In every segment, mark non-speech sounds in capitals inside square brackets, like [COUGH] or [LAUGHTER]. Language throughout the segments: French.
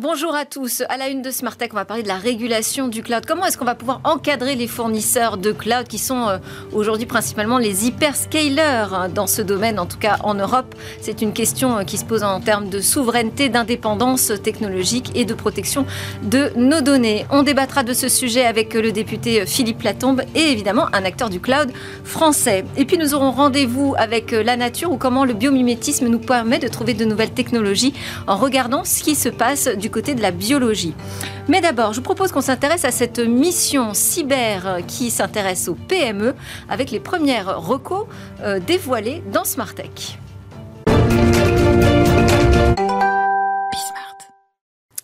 Bonjour à tous. À la une de Smartech, on va parler de la régulation du cloud. Comment est-ce qu'on va pouvoir encadrer les fournisseurs de cloud qui sont euh, aujourd'hui principalement les hyperscalers hein, dans ce domaine, en tout cas en Europe? C'est une question euh, qui se pose en termes de souveraineté, d'indépendance technologique et de protection de nos données. On débattra de ce sujet avec le député Philippe Latombe et évidemment un acteur du cloud français. Et puis nous aurons rendez-vous avec la nature ou comment le biomimétisme nous permet de trouver de nouvelles technologies en regardant ce qui se passe du côté de la biologie. Mais d'abord, je vous propose qu'on s'intéresse à cette mission cyber qui s'intéresse aux PME avec les premières recos euh, dévoilées dans Smartech.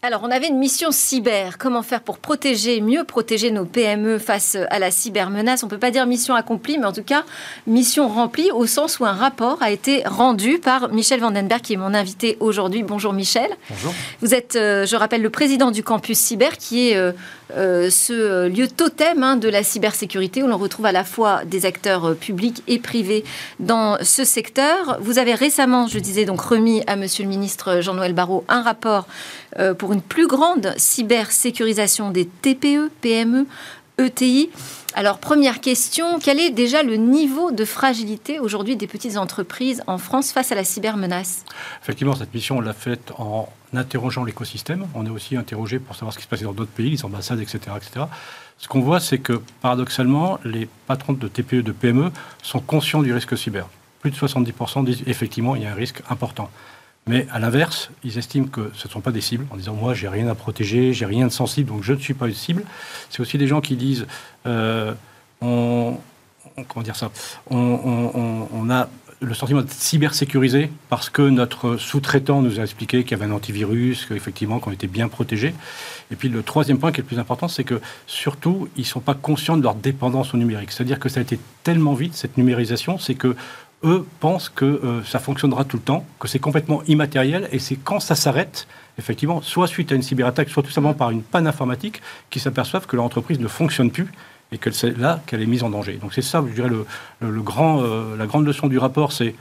Alors, on avait une mission cyber. Comment faire pour protéger, mieux protéger nos PME face à la cybermenace? On ne peut pas dire mission accomplie, mais en tout cas, mission remplie au sens où un rapport a été rendu par Michel Vandenberg, qui est mon invité aujourd'hui. Bonjour Michel. Bonjour. Vous êtes, euh, je rappelle, le président du campus cyber, qui est euh, euh, ce lieu totem hein, de la cybersécurité, où l'on retrouve à la fois des acteurs publics et privés dans ce secteur. Vous avez récemment, je disais donc, remis à Monsieur le ministre Jean-Noël Barrot un rapport pour une plus grande cybersécurisation des TPE, PME, ETI. Alors, première question, quel est déjà le niveau de fragilité aujourd'hui des petites entreprises en France face à la cybermenace? Effectivement, cette mission, on l'a faite en interrogeant l'écosystème. On est aussi interrogé pour savoir ce qui se passait dans d'autres pays, les ambassades, etc. etc. Ce qu'on voit, c'est que paradoxalement, les patrons de TPE, de PME sont conscients du risque cyber. Plus de 70% disent effectivement, il y a un risque important. Mais à l'inverse, ils estiment que ce ne sont pas des cibles, en disant moi j'ai rien à protéger, j'ai rien de sensible, donc je ne suis pas une cible. C'est aussi des gens qui disent euh, on, comment dire ça on, a le sentiment d'être cybersécurisé parce que notre sous-traitant nous a expliqué qu'il y avait un antivirus, qu'effectivement qu'on était bien protégé. Et puis le troisième point qui est le plus important, c'est que surtout ils ne sont pas conscients de leur dépendance au numérique. C'est-à-dire que ça a été tellement vite cette numérisation, c'est que eux pensent que euh, ça fonctionnera tout le temps, que c'est complètement immatériel, et c'est quand ça s'arrête, effectivement, soit suite à une cyberattaque, soit tout simplement par une panne informatique, qu'ils s'aperçoivent que leur entreprise ne fonctionne plus et que c'est là qu'elle est mise en danger. Donc c'est ça, je dirais, le, grand, euh, la grande leçon du rapport, c'est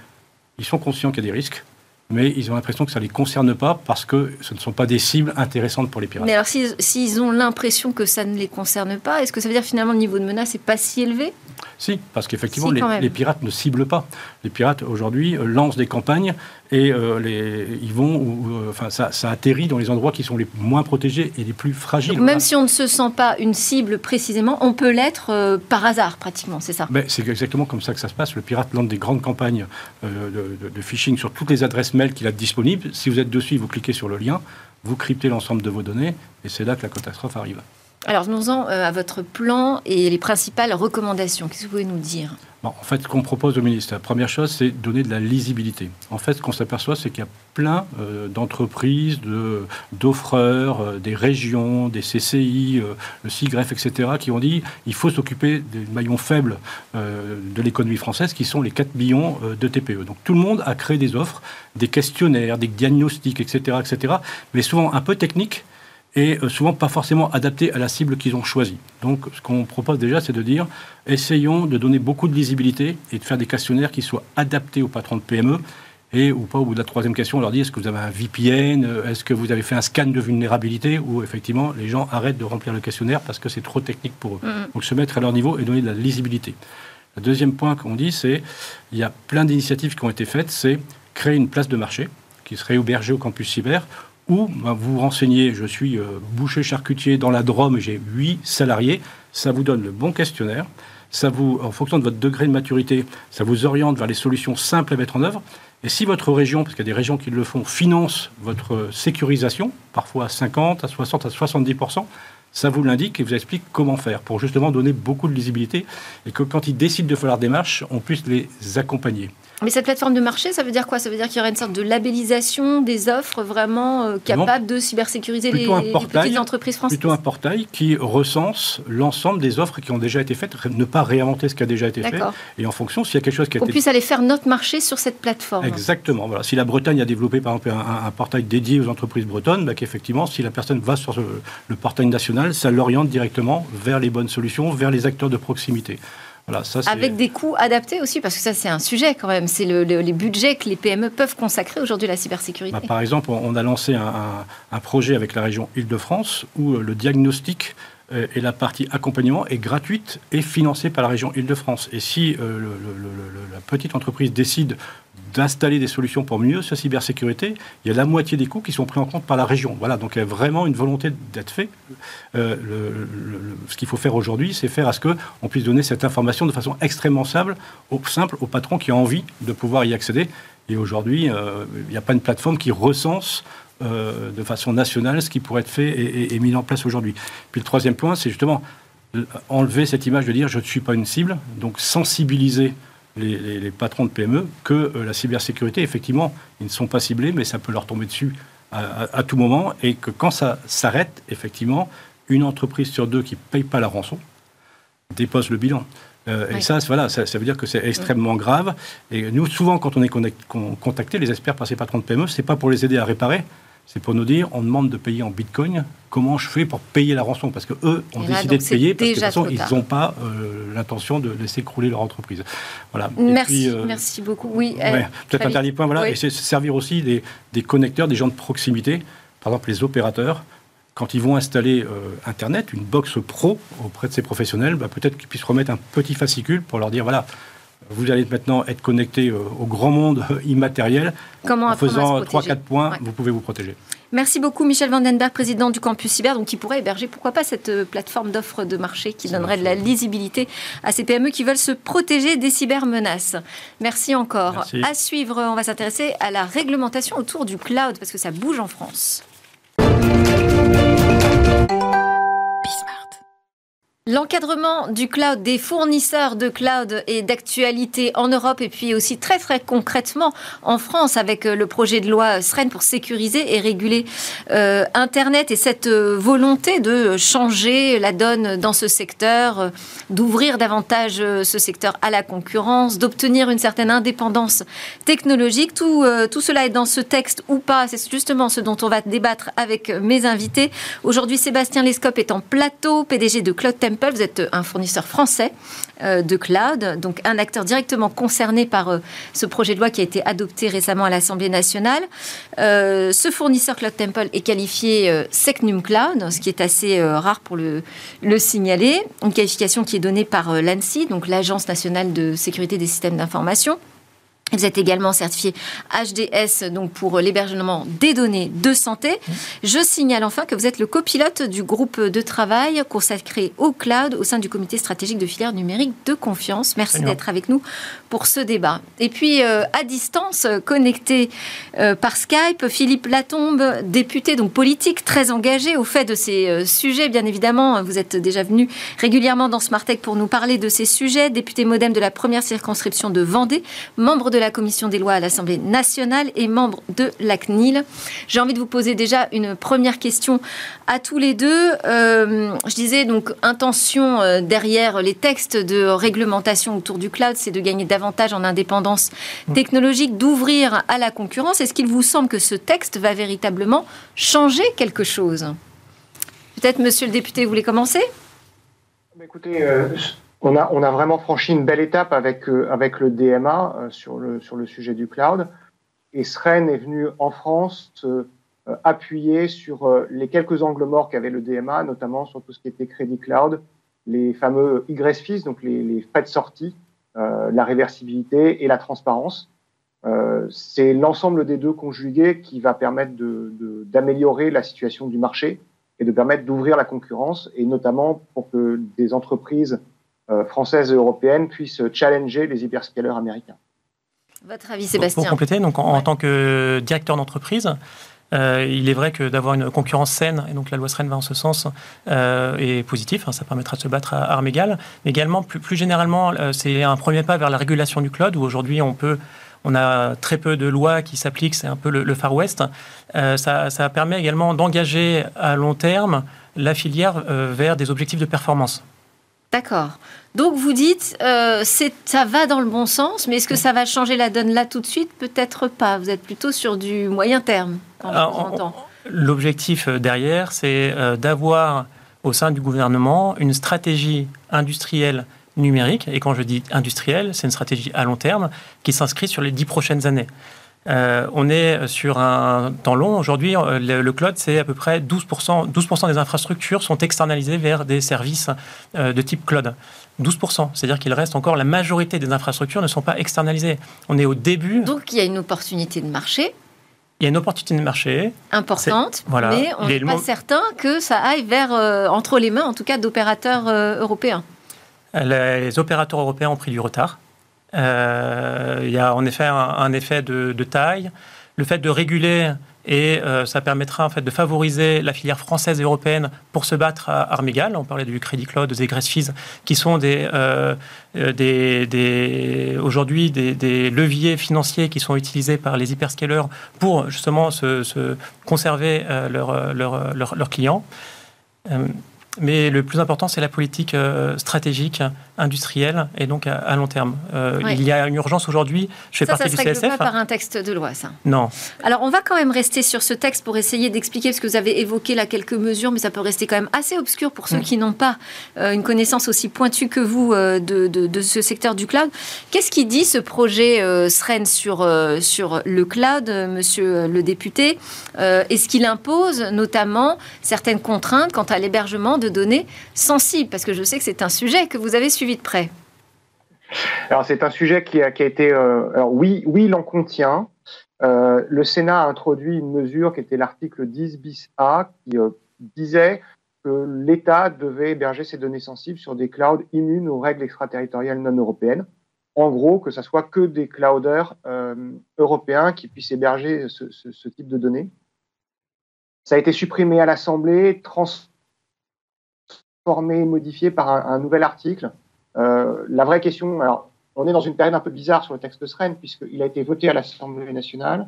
ils sont conscients qu'il y a des risques, mais ils ont l'impression que ça ne les concerne pas parce que ce ne sont pas des cibles intéressantes pour les pirates. Mais alors, s'ils ont l'impression que ça ne les concerne pas, est-ce que ça veut dire finalement le niveau de menace n'est pas si élevé? Si, parce qu'effectivement, les, pirates ne ciblent pas. Les pirates, aujourd'hui, euh, lancent des campagnes et euh, les, ils vont, euh, enfin, ça, ça, atterrit dans les endroits qui sont les moins protégés et les plus fragiles. même si on ne se sent pas une cible précisément, on peut l'être par hasard, pratiquement, c'est ça? Ben, C'est exactement comme ça que ça se passe. Le pirate lance des grandes campagnes de, de phishing sur toutes les adresses mail qu'il a disponibles. Si vous êtes dessus, vous cliquez sur le lien, vous cryptez l'ensemble de vos données, et c'est là que la catastrophe arrive. Alors, venons-en euh, à votre plan et les principales recommandations. Qu'est-ce que vous pouvez nous dire? En fait, ce qu'on propose au ministre, la première chose, c'est donner de la lisibilité. En fait, ce qu'on s'aperçoit, c'est qu'il y a plein euh, d'entreprises, d'offreurs, euh, des régions, des CCI, le CIGREF, etc., qui ont dit il faut s'occuper des maillons faibles de l'économie française, qui sont les 4 millions de TPE. Donc, tout le monde a créé des offres, des questionnaires, des diagnostics, etc., etc., mais souvent un peu techniques et euh, souvent pas forcément adapté à la cible qu'ils ont choisie. Donc ce qu'on propose déjà, c'est de dire, essayons de donner beaucoup de visibilité et de faire des questionnaires qui soient adaptés aux patrons de PME. Et ou pas, au bout de la troisième question, on leur dit est-ce que vous avez un VPN Est-ce que vous avez fait un scan de vulnérabilité? Ou effectivement, les gens arrêtent de remplir le questionnaire parce que c'est trop technique pour eux. Mm-hmm. Donc se mettre à leur niveau et donner de la lisibilité. Le deuxième point qu'on dit, c'est il y a plein d'initiatives qui ont été faites, c'est créer une place de marché qui serait hébergée au campus cyber ou bah, vous vous renseignez, je suis euh, boucher charcutier dans la Drôme, j'ai 8 salariés, ça vous donne le bon questionnaire, ça vous, en fonction de votre degré de maturité, ça vous oriente vers les solutions simples à mettre en œuvre. Et si votre région, parce qu'il y a des régions qui le font, finance votre sécurisation, parfois à 50, à 60, à 70% ça vous l'indique et vous explique comment faire pour justement donner beaucoup de lisibilité et que quand ils décident de faire leur démarche, on puisse les accompagner. Mais cette plateforme de marché, ça veut dire quoi? Ça veut dire qu'il y aurait une sorte de labellisation des offres vraiment euh, capables de cybersécuriser les, petites entreprises françaises? Plutôt un portail qui recense l'ensemble des offres qui ont déjà été faites, ne pas réinventer ce qui a déjà été fait. Et en fonction, s'il y a quelque chose qui a On puisse aller faire notre marché sur cette plateforme. Exactement. Voilà. Si la Bretagne a développé par exemple un, portail dédié aux entreprises bretonnes, bah, qu'effectivement, si la personne va sur le portail national, ça l'oriente directement vers les bonnes solutions, vers les acteurs de proximité. Voilà, ça, Avec des coûts adaptés aussi, parce que ça c'est un sujet quand même, c'est le, les budgets que les PME peuvent consacrer aujourd'hui à la cybersécurité. Bah, par exemple, on a lancé un, un projet avec la région Île-de-France où le diagnostic euh, et la partie accompagnement est gratuite et financée par la région Île-de-France. Et si euh, la petite entreprise décide d'installer des solutions pour mieux sa cybersécurité, il y a la moitié des coûts qui sont pris en compte par la région. Voilà, donc il y a vraiment une volonté d'être fait. Euh, ce qu'il faut faire aujourd'hui, c'est faire à ce qu'on puisse donner cette information de façon extrêmement simple, au, simple patron qui a envie de pouvoir y accéder. Et aujourd'hui, il n'y a pas une plateforme qui recense euh, de façon nationale ce qui pourrait être fait et, mis en place aujourd'hui. Puis le troisième point, c'est justement euh, enlever cette image de dire je ne suis pas une cible, donc sensibiliser les, patrons de PME que euh, la cybersécurité, effectivement, ils ne sont pas ciblés, mais ça peut leur tomber dessus à, tout moment, et que quand ça s'arrête, effectivement, une entreprise sur deux qui ne paye pas la rançon dépose le bilan. Et ça, voilà, ça, veut dire que c'est extrêmement grave. Et nous, souvent, quand on est contacté, les experts par ces patrons de PME, c'est pas pour les aider à réparer, c'est pour nous dire, on demande de payer en bitcoin, comment je fais pour payer la rançon? Parce qu'eux ont décidé de payer, parce que de toute façon, ils n'ont pas euh, l'intention de laisser crouler leur entreprise. Voilà. Merci, euh, merci beaucoup. Oui, euh, Peut-être un dernier point, voilà, et c'est servir aussi des, des, connecteurs, des gens de proximité, par exemple les opérateurs. Quand ils vont installer Internet, une box pro auprès de ces professionnels, bah, peut-être qu'ils puissent remettre un petit fascicule pour leur dire voilà, vous allez maintenant être connecté euh, au grand monde [LAUGHS] immatériel. Comment en faisant 3-4 points, vous pouvez vous protéger. Merci beaucoup Michel Vandenberg, président du campus cyber, donc qui pourrait héberger, pourquoi pas, cette euh, plateforme d'offres de marché qui donnerait de la lisibilité à ces PME qui veulent se protéger des cybermenaces. Merci encore. Merci. À suivre, on va s'intéresser à la réglementation autour du cloud, parce que ça bouge en France. L'encadrement du cloud, des fournisseurs de cloud et d'actualité en Europe et puis aussi très très concrètement en France avec euh, le projet de loi SREN pour sécuriser et réguler euh, Internet et cette euh, volonté de changer la donne dans ce secteur, d'ouvrir davantage ce secteur à la concurrence, d'obtenir une certaine indépendance technologique. Tout, tout cela est dans ce texte ou pas? C'est justement ce dont on va débattre avec mes invités. Aujourd'hui, Sébastien Lescope est en plateau, PDG de Cloud vous êtes un fournisseur français euh, de cloud, donc un acteur directement concerné par euh, ce projet de loi qui a été adopté récemment à l'Assemblée nationale. Euh, ce fournisseur Cloud Temple est qualifié Secnum Cloud, ce qui est assez rare pour le, le signaler. Une qualification qui est donnée par l'ANSI, donc l'Agence nationale de sécurité des systèmes d'information. Vous êtes également certifié HDS donc pour l'hébergement des données de santé. Je signale enfin que vous êtes le copilote du groupe de travail consacré au cloud au sein du comité stratégique de filière numérique de confiance. Merci d'être avec nous pour ce débat. Et puis euh, à distance, connecté euh, par Skype, Philippe Latombe, député donc politique très engagé au fait de ces euh, sujets. Bien évidemment, vous êtes déjà venu régulièrement dans Smartech pour nous parler de ces sujets. Député modem de la première circonscription de Vendée, membre de la commission des lois à l'Assemblée nationale et membre de la CNIL. J'ai envie de vous poser déjà une première question à tous les deux. Euh, je disais donc intention euh, derrière les textes de réglementation autour du cloud, c'est de gagner davantage en indépendance technologique, d'ouvrir à la concurrence. Est-ce qu'il vous semble que ce texte va véritablement changer quelque chose? Peut-être, monsieur le député, vous voulez commencer? Écoutez, euh, on a, on a vraiment franchi une belle étape avec, euh, avec le DMA euh, sur, le, sur le sujet du cloud. Et SREN est venu en France euh, appuyer sur les quelques angles morts qu'avait le DMA, notamment sur tout ce qui était crédit cloud, les fameux y fees, donc les, les frais de sortie, la réversibilité et la transparence. C'est l'ensemble des deux conjugués qui va permettre d'améliorer de, la situation du marché et de permettre d'ouvrir la concurrence, et notamment pour que des entreprises euh, françaises et européennes puissent challenger les hyperscalers américains. Votre avis, Sébastien Pour compléter, donc en, tant que directeur d'entreprise, euh, il est vrai que d'avoir une concurrence saine, et donc la loi SREN va en ce sens, euh, est positif, hein, ça permettra de se battre à armes égales. Mais également, plus, plus généralement, c'est un premier pas vers la régulation du cloud, où aujourd'hui on peut on a très peu de lois qui s'appliquent, c'est un peu le, Far West. ça, ça, permet également d'engager à long terme la filière vers des objectifs de performance. D'accord. Donc vous dites, euh, ça va dans le bon sens, mais est-ce que ça va changer la donne là tout de suite? Peut-être pas. Vous êtes plutôt sur du moyen terme. L'objectif euh, derrière, c'est euh, d'avoir au sein du gouvernement une stratégie industrielle numérique. Et quand je dis industrielle, c'est une stratégie à long terme qui s'inscrit sur les dix prochaines années. Euh, on est sur un temps long. Aujourd'hui, euh, le, cloud, c'est à peu près 12%, 12 des infrastructures sont externalisées vers des services euh, de type cloud. 12%. C'est-à-dire qu'il reste encore la majorité des infrastructures ne sont pas externalisées. On est au début. Donc il y a une opportunité de marché. Il y a une opportunité de marché. Importante, mais on n'est pas certain que ça aille vers, entre les mains, en tout cas, d'opérateurs européens. Les opérateurs européens ont pris du retard. Euh, il y a en effet un, effet de, taille. Le fait de réguler et euh, ça permettra en fait de favoriser la filière française et européenne pour se battre à armes égales. On parlait du Crédit Cloud, des Fees, qui sont des, euh, aujourd'hui des, leviers financiers qui sont utilisés par les hyperscalers pour justement se, conserver leurs leur, leur, clients. Mais le plus important, c'est la politique stratégique, industrielle, et donc à, long terme. Euh, il y a une urgence aujourd'hui. Je fais partie du CSF. pas par un texte de loi, ça. Non. Alors, on va quand même rester sur ce texte pour essayer d'expliquer, parce que vous avez évoqué là quelques mesures, mais ça peut rester quand même assez obscur pour ceux mm. qui n'ont pas euh, une connaissance aussi pointue que vous de, de, ce secteur du cloud. Qu'est-ce qui dit ce projet SREN sur, sur le cloud, monsieur le député? Est-ce qu'il impose notamment certaines contraintes quant à l'hébergement de données sensibles? Parce que je sais que c'est un sujet que vous avez suivi de près. Alors c'est un sujet qui a, qui a été... Euh, alors oui, oui, il en contient. Euh, le Sénat a introduit une mesure qui était l'article 10 bis A qui euh, disait que l'État devait héberger ses données sensibles sur des clouds immunes aux règles extraterritoriales non européennes. En gros, que ce soit que des clouders européens qui puissent héberger ce, type de données. Ça a été supprimé à l'Assemblée, trans transformé, modifié par un, nouvel article. Euh, la vraie question, alors, on est dans une période un peu bizarre sur le texte SREN, puisqu'il a été voté à l'Assemblée nationale,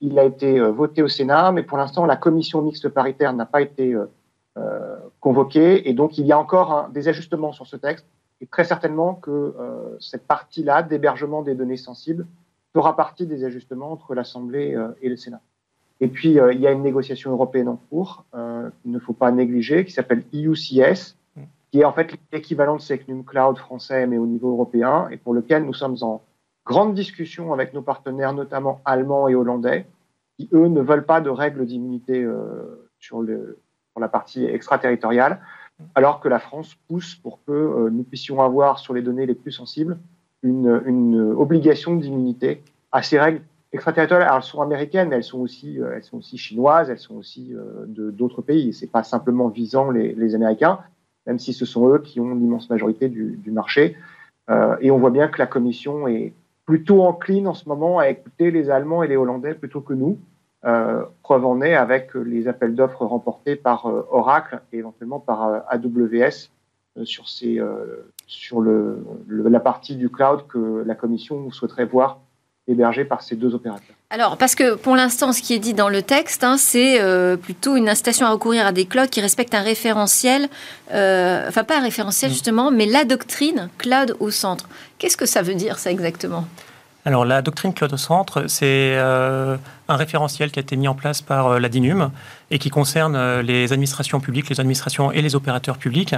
il a été euh, voté au Sénat, mais pour l'instant, la commission mixte paritaire n'a pas été euh, convoquée, et donc il y a encore des ajustements sur ce texte, et très certainement que cette partie-là d'hébergement des données sensibles fera partie des ajustements entre l'Assemblée et le Sénat. Et puis, il y a une négociation européenne en cours qu'il ne faut pas négliger, qui s'appelle EUCS, qui est en fait l'équivalent de Secnum Cloud français, mais au niveau européen, et pour lequel nous sommes en grande discussion avec nos partenaires, notamment allemands et hollandais, qui, eux, ne veulent pas de règles d'immunité euh, sur, la partie extraterritoriale, alors que la France pousse pour que euh, nous puissions avoir sur les données les plus sensibles une, obligation d'immunité à ces règles extraterritoriales. Alors, elles sont américaines, mais elles sont aussi, euh, chinoises, elles sont aussi de d'autres pays. C'est pas simplement visant les Américains même si ce sont eux qui ont l'immense majorité du, marché. Euh, et on voit bien que la Commission est plutôt encline en ce moment à écouter les Allemands et les Hollandais plutôt que nous. Euh, preuve en est avec les appels d'offres remportés par euh, Oracle et éventuellement par AWS sur, la partie du cloud que la Commission souhaiterait voir hébergée par ces deux opérateurs. Alors, parce que pour l'instant, ce qui est dit dans le texte, hein, c'est euh, plutôt une incitation à recourir à des clouds qui respectent un référentiel, euh, enfin pas un référentiel mm. justement, mais la doctrine cloud au centre. Qu'est-ce que ça veut dire ça exactement? Alors la doctrine cloud au centre, c'est euh, un référentiel qui a été mis en place par la DINUM et qui concerne les administrations publiques, les administrations et les opérateurs publics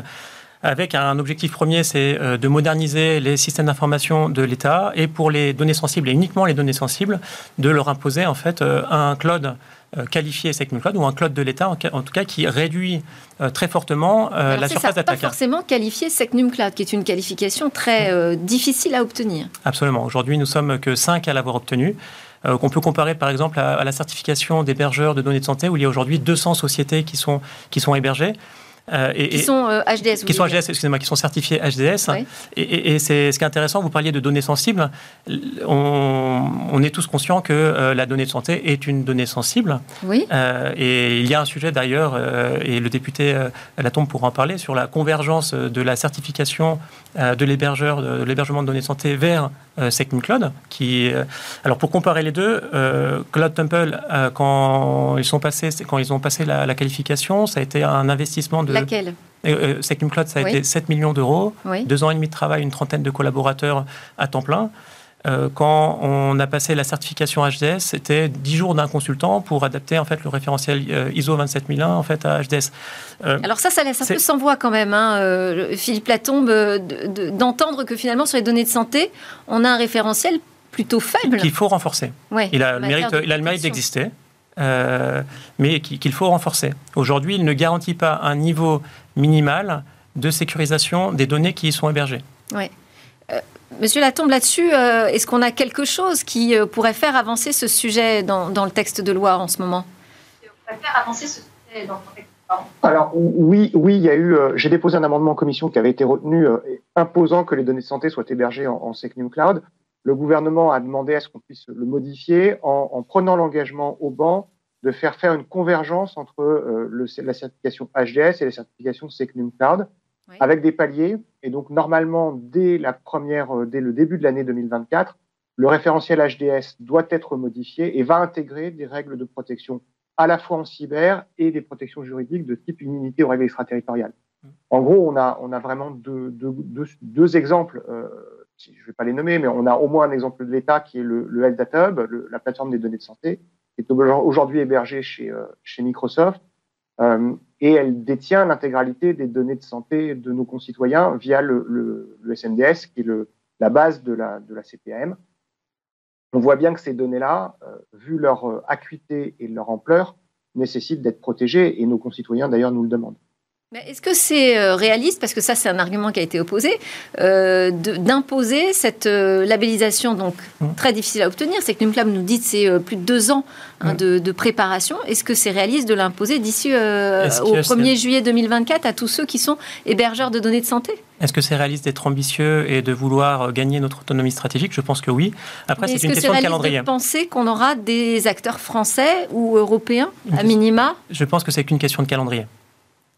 avec un objectif premier, c'est euh, de moderniser les systèmes d'information de l'État et pour les données sensibles et uniquement les données sensibles, de leur imposer en fait euh, un cloud euh, qualifié Cloud ou un cloud de l'État, en, tout cas qui réduit très fortement la surface d'attaque. Pas forcément qualifié Secnum Cloud, qui est une qualification très difficile à obtenir. Absolument. Aujourd'hui, nous sommes que 5 à l'avoir obtenu. qu'on peut comparer par exemple à, la certification d'hébergeurs de données de santé, où il y a aujourd'hui 200 sociétés qui sont, qui sont hébergées. Euh, et, qui sont HDS. Euh, qui sont HDS, excusez-moi, qui sont certifiés HDS. Et, c'est ce qui est intéressant, vous parliez de données sensibles. On, est tous conscients que euh, la donnée de santé est une donnée sensible. Oui. et il y a un sujet d'ailleurs, et le député Latombe pourra en parler, sur la convergence de la certification de l'hébergeur, de l'hébergement de données de santé vers euh, Cloud. Qui, alors pour comparer les deux, Cloud Temple, quand ils sont passés, quand ils ont passé la, la, qualification, ça a été un investissement de Laquelle euh, Cloud, ça a été 7 millions d'euros, deux ans et demi de travail, une trentaine de collaborateurs à temps plein. euh, quand on a passé la certification HDS, c'était 10 jours d'un consultant pour adapter en fait le référentiel euh, ISO 27001 en fait à HDS. Euh, Alors ça, ça laisse un peu sans voix quand même, hein, Philippe Latombe, d'entendre que finalement sur les données de santé, on a un référentiel plutôt faible. Qu'il faut renforcer. il a le mérite, il a le mérite d'exister. Mais qu'il faut renforcer. Aujourd'hui, il ne garantit pas un niveau minimal de sécurisation des données qui y sont hébergées. Oui. Monsieur Latombe, là-dessus, euh, est-ce qu'on a quelque chose qui euh, pourrait faire avancer ce sujet dans, le texte de loi en ce moment? Faire avancer ce sujet dans le texte de loi Alors oui, oui, il y a eu. Euh, j'ai déposé un amendement en commission qui avait été retenu, imposant que les données de santé soient hébergées en, en Cloud. Le gouvernement a demandé à ce qu'on puisse le modifier en, prenant l'engagement au banc de faire faire une convergence entre le, la certification HDS et la certification SecNum Cloud avec des paliers. Et donc, normalement, dès, la première, euh, dès le début de l'année 2024, le référentiel HDS doit être modifié et va intégrer des règles de protection à la fois en cyber et des protections juridiques de type immunité aux règles extraterritoriales. Mmh. En gros, on a, on a vraiment deux, deux, deux, exemples. Euh, je ne vais pas les nommer, mais on a au moins un exemple de l'État qui est le, le Health Data Hub, la plateforme des données de santé, qui est aujourd'hui hébergée chez, euh, Microsoft. Euh, et elle détient l'intégralité des données de santé de nos concitoyens via le, SNDS, qui est la base de la, de la CPAM. On voit bien que ces données-là, euh, vu leur acuité et leur ampleur, nécessitent d'être protégées, et nos concitoyens d'ailleurs nous le demandent. Est-ce que c'est euh, réaliste, parce que ça c'est un argument qui a été opposé, euh, d'imposer cette euh, labellisation donc mmh. très difficile à obtenir C'est que NumClub nous dit que c'est plus de deux ans hein, mmh. de, préparation. Est-ce que c'est réaliste de l'imposer d'ici au 1er juillet 2024 à tous ceux qui sont hébergeurs de données de santé? Est-ce que c'est réaliste d'être ambitieux et de vouloir gagner notre autonomie stratégique? Je pense que oui. Après, c'est une question de calendrier. Est-ce que penser qu'on aura des acteurs français ou européens, à minima? Je pense que c'est qu'une question de calendrier.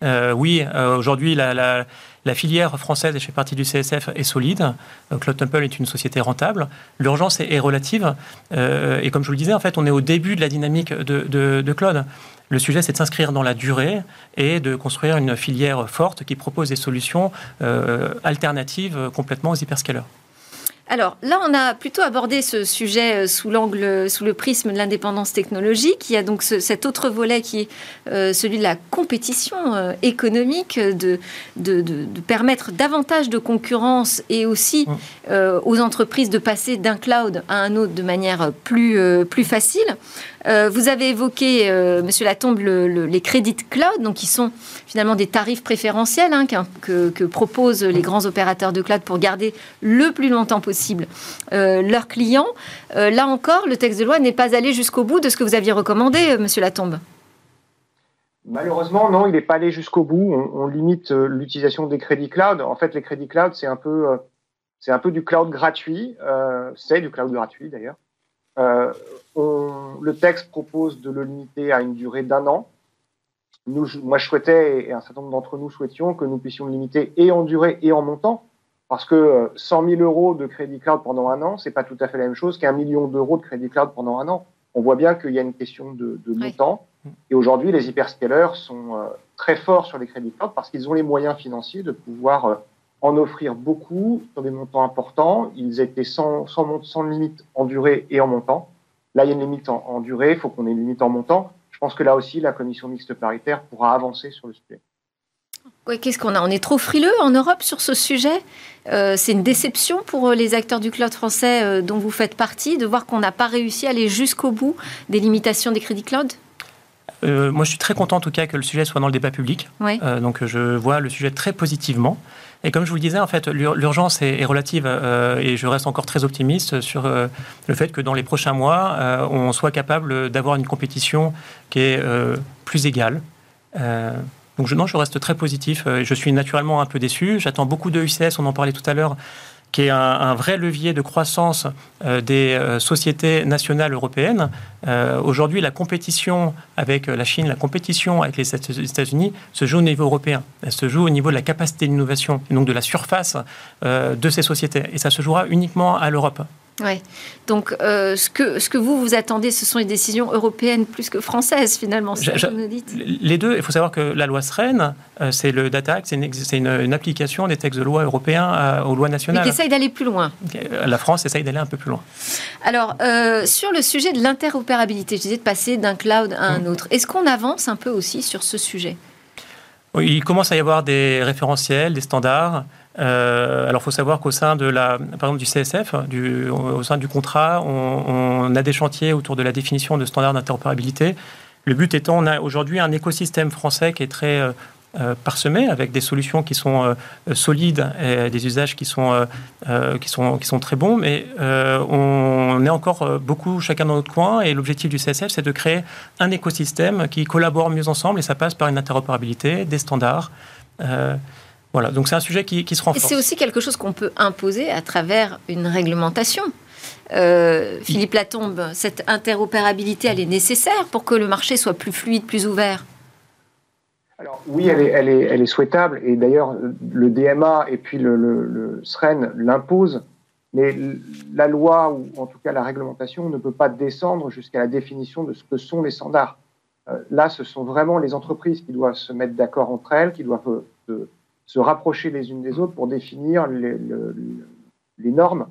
Euh, oui, euh, aujourd'hui, la, filière française, et je fais partie du CSF, est solide. Euh, Cloud Temple est une société rentable. L'urgence est, relative. et comme je vous le disais, en fait, on est au début de la dynamique de, de, de Cloud. Le sujet, c'est de s'inscrire dans la durée et de construire une filière forte qui propose des solutions alternatives complètement aux hyperscalers. Alors là, on a plutôt abordé ce sujet euh, sous l'angle, sous le prisme de l'indépendance technologique. Il y a donc cet autre volet qui est euh, celui de la compétition euh, économique, de, de, permettre davantage de concurrence et aussi mmh. aux entreprises de passer d'un cloud à un autre de manière plus, plus facile. Euh, vous avez évoqué, euh, Monsieur Latombe, les crédits cloud, donc qui sont finalement des tarifs préférentiels hein, que, proposent les grands opérateurs de cloud pour garder le plus longtemps possible euh, leurs clients. là encore, le texte de loi n'est pas allé jusqu'au bout de ce que vous aviez recommandé, Monsieur Latombe. Malheureusement, non, il n'est pas allé jusqu'au bout. On, limite l'utilisation des crédits cloud. En fait, les crédits cloud, c'est un peu, c'est un peu du cloud gratuit. c'est du cloud gratuit d'ailleurs. Euh, le texte propose de le limiter à une durée d'un an. Nous, moi, je souhaitais, et un certain nombre d'entre nous souhaitions, que nous puissions le limiter et en durée et en montant, parce que 100 000 euros de crédit cloud pendant un an, c'est pas tout à fait la même chose qu'un million d'euros de crédit cloud pendant un an. On voit bien qu'il y a une question de, montant. Et aujourd'hui, les hyperscalers sont euh, très forts sur les crédits cloud parce qu'ils ont les moyens financiers de pouvoir euh, en offrir beaucoup sur des montants importants. Ils étaient sans, sans, limite en durée et en montant. Là, il y a une limite en, durée, il faut qu'on ait une limite en montant. Je pense que là aussi, la commission mixte paritaire pourra avancer sur le sujet. Qu'est-ce qu'on a? On est trop frileux en Europe sur ce sujet? Euh, c'est une déception pour euh, les acteurs du cloud français euh, dont vous faites partie de voir qu'on n'a pas réussi à aller jusqu'au bout des limitations des crédits cloud? Moi, je suis très content en tout cas que le sujet soit dans le débat public. donc, je vois le sujet très positivement. Et comme je vous le disais, en fait, l'urgence est, relative euh, et je reste encore très optimiste sur euh, le fait que dans les prochains mois, euh, on soit capable d'avoir une compétition qui est plus égale. donc je, non, je reste très positif. Je suis naturellement un peu déçu. J'attends beaucoup de UCS, on en parlait tout à l'heure, qui est un, vrai levier de croissance euh, des euh, sociétés nationales européennes. Euh, aujourd'hui, la compétition avec la Chine, la compétition avec les États-Unis se joue au niveau européen. Elle se joue au niveau de la capacité d'innovation donc de la surface de ces sociétés. Et ça se jouera uniquement à l'Europe. Oui. Donc, euh, ce, que, ce que vous vous attendez, ce sont les décisions européennes plus que françaises, finalement. C'est que vous dites. Les deux, il faut savoir que la loi SREN, euh, c'est le Data Act, c'est une, une, application des textes de loi européens aux lois nationales. Mais qui essaye d'aller plus loin. La France essaye d'aller un peu plus loin. Alors, euh, sur le sujet de l'interopérabilité, je disais de passer d'un cloud à un mmh. autre. Est-ce qu'on avance un peu aussi sur ce sujet? Il commence à y avoir des référentiels, des standards. Euh, alors, il faut savoir qu'au sein de la, par exemple, du CSF, au sein du contrat, on, a des chantiers autour de la définition de standards d'interopérabilité. Le but étant, on a aujourd'hui un écosystème français qui est très euh, euh, parsemé avec des solutions qui sont solides et des usages qui sont, qui sont, qui sont très bons, mais on est encore beaucoup chacun dans notre coin et l'objectif du CSF, c'est de créer un écosystème qui collabore mieux ensemble et ça passe par une interopérabilité, des standards. Voilà, donc c'est un sujet qui, se renforce. C'est aussi quelque chose qu'on peut imposer à travers une réglementation. Euh, Philippe Latombe, cette interopérabilité, elle est nécessaire pour que le marché soit plus fluide, plus ouvert? Alors, oui, elle est, elle, est, elle est souhaitable, et d'ailleurs, le DMA et puis le, le, SREN l'imposent, mais la loi, ou en tout cas la réglementation, ne peut pas descendre jusqu'à la définition de ce que sont les standards. Euh, là, ce sont vraiment les entreprises qui doivent se mettre d'accord entre elles, qui doivent euh, se rapprocher les unes des autres pour définir les, normes.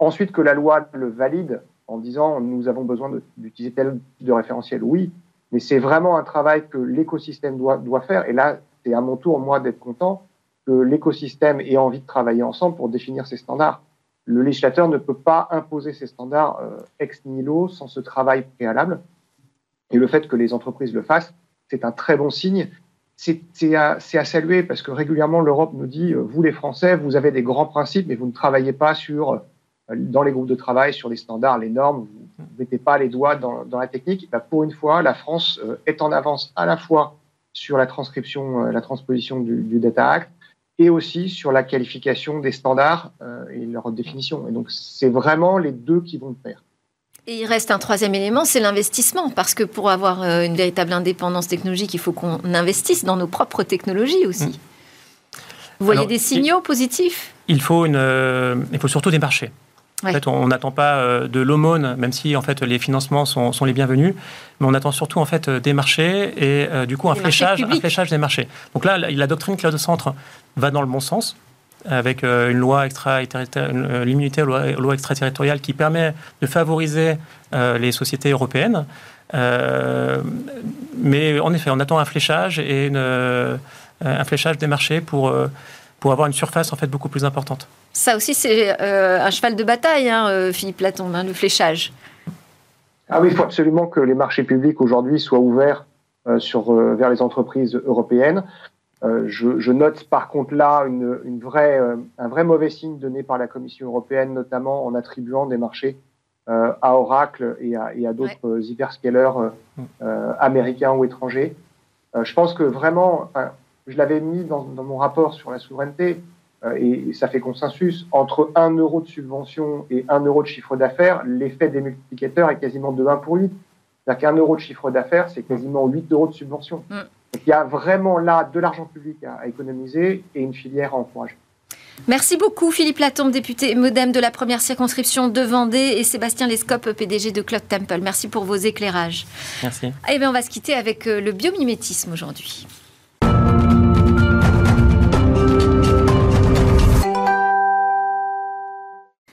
Ensuite, que la loi le valide en disant nous avons besoin d'utiliser tel de référentiel, oui, mais c'est vraiment un travail que l'écosystème doit, faire. Et là, c'est à mon tour, moi, d'être content que l'écosystème ait envie de travailler ensemble pour définir ces standards. Le législateur ne peut pas imposer ces standards euh, ex nihilo sans ce travail préalable. Et le fait que les entreprises le fassent, c'est un très bon signe c'est à, saluer parce que régulièrement l'Europe nous dit euh, vous les Français vous avez des grands principes mais vous ne travaillez pas sur euh, dans les groupes de travail sur les standards les normes. Vous ne mettez pas les doigts dans, dans la technique. Bah, pour une fois la France euh, est en avance à la fois sur la transcription la transposition du, du, Data Act et aussi sur la qualification des standards et leur définition. Et donc c'est vraiment les deux qui vont de pair et il reste un troisième élément, c'est l'investissement, parce que pour avoir euh, une véritable indépendance technologique, il faut qu'on investisse dans nos propres technologies aussi. Mm. Vous voyez des signaux positifs? Il faut, une, euh, il faut surtout des marchés. En fait, on n'attend pas euh, de l'aumône, même si en fait les financements sont, sont, les bienvenus, mais on attend surtout en fait des marchés et du coup un fléchage, un fléchage des marchés. Donc là, la, la doctrine Cloud Centre va dans le bon sens avec euh, une loi extra euh, l'immunité loi, loi extraterritoriale qui permet de favoriser euh, les sociétés européennes. mais en effet, on attend un fléchage et une, un fléchage des marchés pour, pour avoir une surface en fait beaucoup plus importante. Ça aussi, c'est un cheval de bataille, hein, Philippe Platon, hein, le fléchage. Ah oui, il faut absolument que les marchés publics aujourd'hui soient ouverts sur, vers les entreprises européennes. Euh, je, note par contre là une, vraie, euh, un vrai mauvais signe donné par la Commission européenne, notamment en attribuant des marchés euh, à Oracle et à, d'autres hyperscalers américains ou étrangers. je pense que vraiment, je l'avais mis dans, mon rapport sur la souveraineté, et, ça fait consensus, entre 1 euro de subvention et 1 euro de chiffre d'affaires, l'effet des multiplicateurs est quasiment de 1 pour 8. C'est-à-dire qu'un euro de chiffre d'affaires, c'est quasiment 8 euros de subvention. Mm il y a vraiment là de l'argent public à, économiser et une filière à encourager. Merci beaucoup Philippe Latombe, député modem de la première circonscription de Vendée et Sébastien Lescope, PDG de Cloud Temple. Merci pour vos éclairages. Merci. Eh bien, on va se quitter avec euh, le biomimétisme aujourd'hui.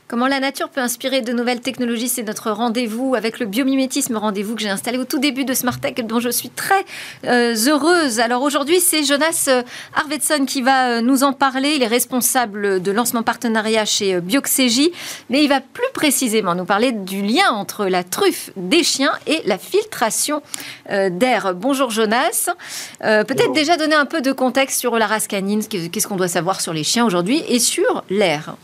Comment la nature peut inspirer de nouvelles technologies, c'est notre rendez-vous avec le biomimétisme, rendez-vous que j'ai installé au tout début de Smart Tech, dont je suis très euh, heureuse. Alors aujourd'hui, c'est Jonas euh, Arvedson qui va euh, nous en parler. Il est responsable de lancement partenariat chez Bioxégie, mais il va plus précisément nous parler du lien entre la truffe des chiens et la filtration d'air. Bonjour Jonas. Peut-être déjà donner un peu de contexte sur la race canine, qu'est-ce qu'on doit savoir sur les chiens aujourd'hui et sur l'air?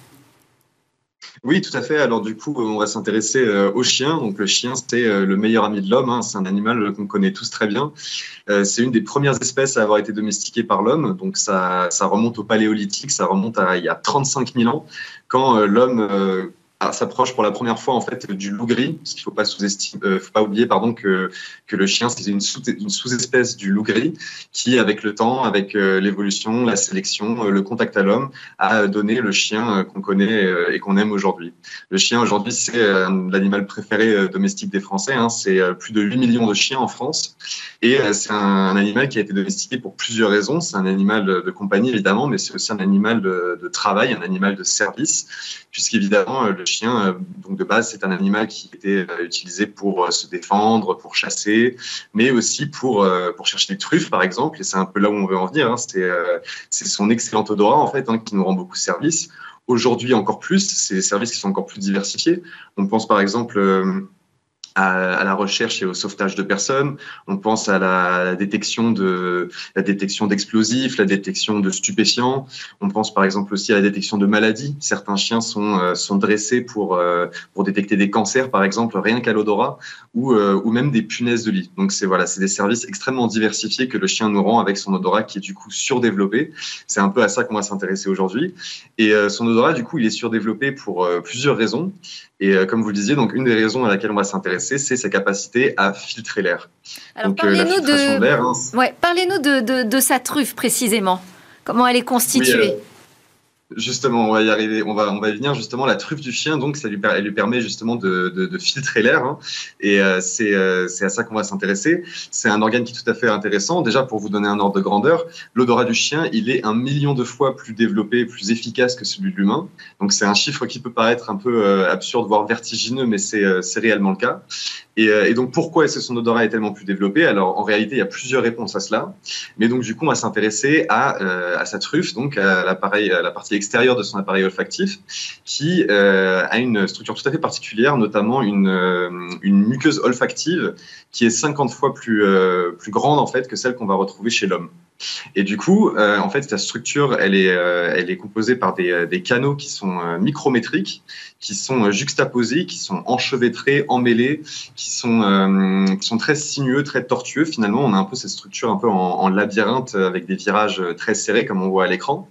Oui, tout à fait. Alors du coup, on va s'intéresser euh, au chien. Donc le chien, c'est euh, le meilleur ami de l'homme. Hein. C'est un animal qu'on connaît tous très bien. Euh, c'est une des premières espèces à avoir été domestiquée par l'homme. Donc ça, ça remonte au paléolithique, ça remonte à il y a 35 000 ans, quand l'homme s'approche pour la première fois en fait du loup gris, parce qu'il faut pas sous-estimer, faut pas oublier pardon que que le chien c'est une sous-espèce du loup gris qui avec le temps, avec l'évolution, la sélection, le contact à l'homme, a donné le chien qu'on connaît et qu'on aime aujourd'hui. Le chien aujourd'hui c'est l'animal préféré domestique des Français. Hein. c'est plus de 8 millions de chiens en France et c'est un, animal qui a été domestiqué pour plusieurs raisons. C'est un animal de compagnie évidemment, mais c'est aussi un animal de, de travail, un animal de service, puisqu'évidemment le euh, donc de base, c'est un animal qui était euh, utilisé pour euh, se défendre, pour chasser, mais aussi pour, pour chercher des truffes, par exemple. Et c'est un peu là où on veut en venir. Hein. C'est son excellent odorat, en fait, hein, qui nous rend beaucoup service. Aujourd'hui, encore plus, c'est des services qui sont encore plus diversifiés. On pense par exemple à, la recherche et au sauvetage de personnes. On pense à la, détection de la détection d'explosifs, la détection de stupéfiants. On pense par exemple aussi à la détection de maladies. Certains chiens sont euh, sont dressés pour euh, pour détecter des cancers par exemple rien qu'à l'odorat ou euh, ou même des punaises de lit. Donc c'est voilà, c'est des services extrêmement diversifiés que le chien nous rend avec son odorat qui est du coup surdéveloppé. C'est un peu à ça qu'on va s'intéresser aujourd'hui. Et son odorat du coup, il est surdéveloppé pour plusieurs raisons. Et comme vous le disiez, donc une des raisons à laquelle on va s'intéresser c'est sa capacité à filtrer l'air. Alors parlez-nous de... Hein, ouais, parlez de, de, de, sa truffe précisément. Comment elle est constituée? Justement, on va y arriver. On va, on va y venir justement. La truffe du chien, donc, ça lui, elle lui permet justement de, filtrer l'air. Hein. et euh, c'est, euh, c'est à ça qu'on va s'intéresser. C'est un organe qui est tout à fait intéressant. Déjà, pour vous donner un ordre de grandeur, l'odorat du chien, il est un million de fois plus développé, plus efficace que celui de l'humain. Donc, c'est un chiffre qui peut paraître un peu euh, absurde, voire vertigineux, mais c'est, réellement le cas. Et, donc, pourquoi est-ce que son odorat est tellement plus développé? Alors, en réalité, il y a plusieurs réponses à cela. Mais donc, du coup, on va s'intéresser à, sa truffe, donc à l'appareil, à la partie extérieur de son appareil olfactif, qui euh, a une structure tout à fait particulière, notamment une, euh, muqueuse olfactive qui est 50 fois plus, euh, plus grande en fait que celle qu'on va retrouver chez l'homme. Et du coup, en fait, sa structure, elle est, elle est composée par des, canaux qui sont micrométriques, qui sont juxtaposés, qui sont enchevêtrés, emmêlés, qui sont, qui sont très sinueux, très tortueux. Finalement, on a un peu cette structure un peu en labyrinthe avec des virages très serrés, comme on voit à l'écran.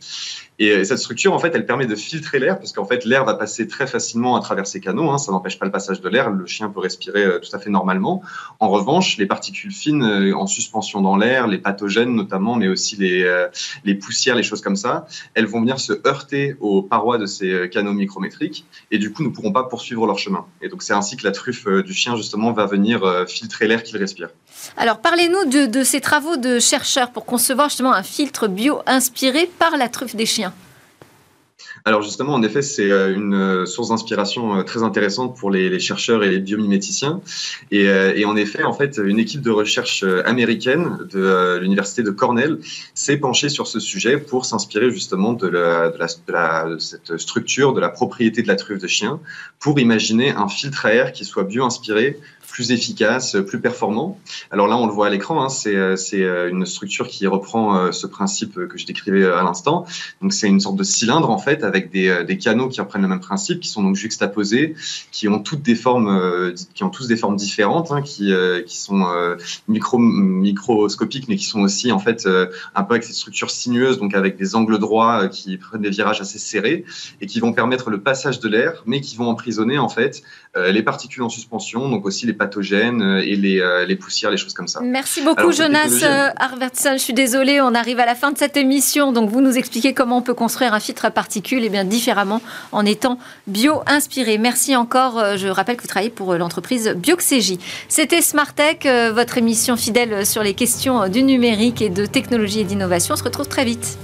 Et cette structure, en fait, elle permet de filtrer l'air parce qu'en fait, l'air va passer très facilement à travers ces canaux. Hein, ça n'empêche pas le passage de l'air. Le chien peut respirer euh, tout à fait normalement. En revanche, les particules fines euh, en suspension dans l'air, les pathogènes notamment, mais aussi les, euh, les poussières, les choses comme ça, elles vont venir se heurter aux parois de ces canaux micrométriques et du coup, ne pourront pas poursuivre leur chemin. Et donc, c'est ainsi que la truffe du chien, justement, va venir filtrer l'air qu'il respire. Alors, parlez-nous de, ces travaux de chercheurs pour concevoir justement un filtre bio inspiré par la truffe des chiens. Alors justement, en effet, c'est euh, une euh, source d'inspiration euh, très intéressante pour les, chercheurs et les biomiméticiens. Et, en effet, en fait, une équipe de recherche américaine de l'université de Cornell s'est penchée sur ce sujet pour s'inspirer justement de, de, cette structure, de la propriété de la truffe de chien, pour imaginer un filtre à air qui soit bio-inspiré plus efficace, plus performant. Alors là, on le voit à l'écran, hein, c'est euh, une structure qui reprend euh, ce principe que je décrivais euh, à l'instant. Donc c'est une sorte de cylindre en fait avec des, des, canaux qui reprennent le même principe, qui sont donc juxtaposés, qui ont toutes des formes, qui ont tous des formes différentes, hein, qui, qui sont micro, microscopiques, mais qui sont aussi en fait un peu avec cette structure sinueuse, donc avec des angles droits qui prennent des virages assez serrés et qui vont permettre le passage de l'air, mais qui vont emprisonner en fait les particules en suspension, donc aussi les pathogènes euh, et les, euh, les, poussières, les choses comme ça. Merci beaucoup Jonas euh, Arvertson. Je suis désolée, on arrive à la fin de cette émission. Donc vous nous expliquez comment on peut construire un filtre à particules et eh bien différemment en étant bio-inspiré. Merci encore. Je rappelle que vous travaillez pour l'entreprise Bioxégie. C'était Smartech, votre émission fidèle sur les questions du numérique et de technologie et d'innovation. On se retrouve très vite.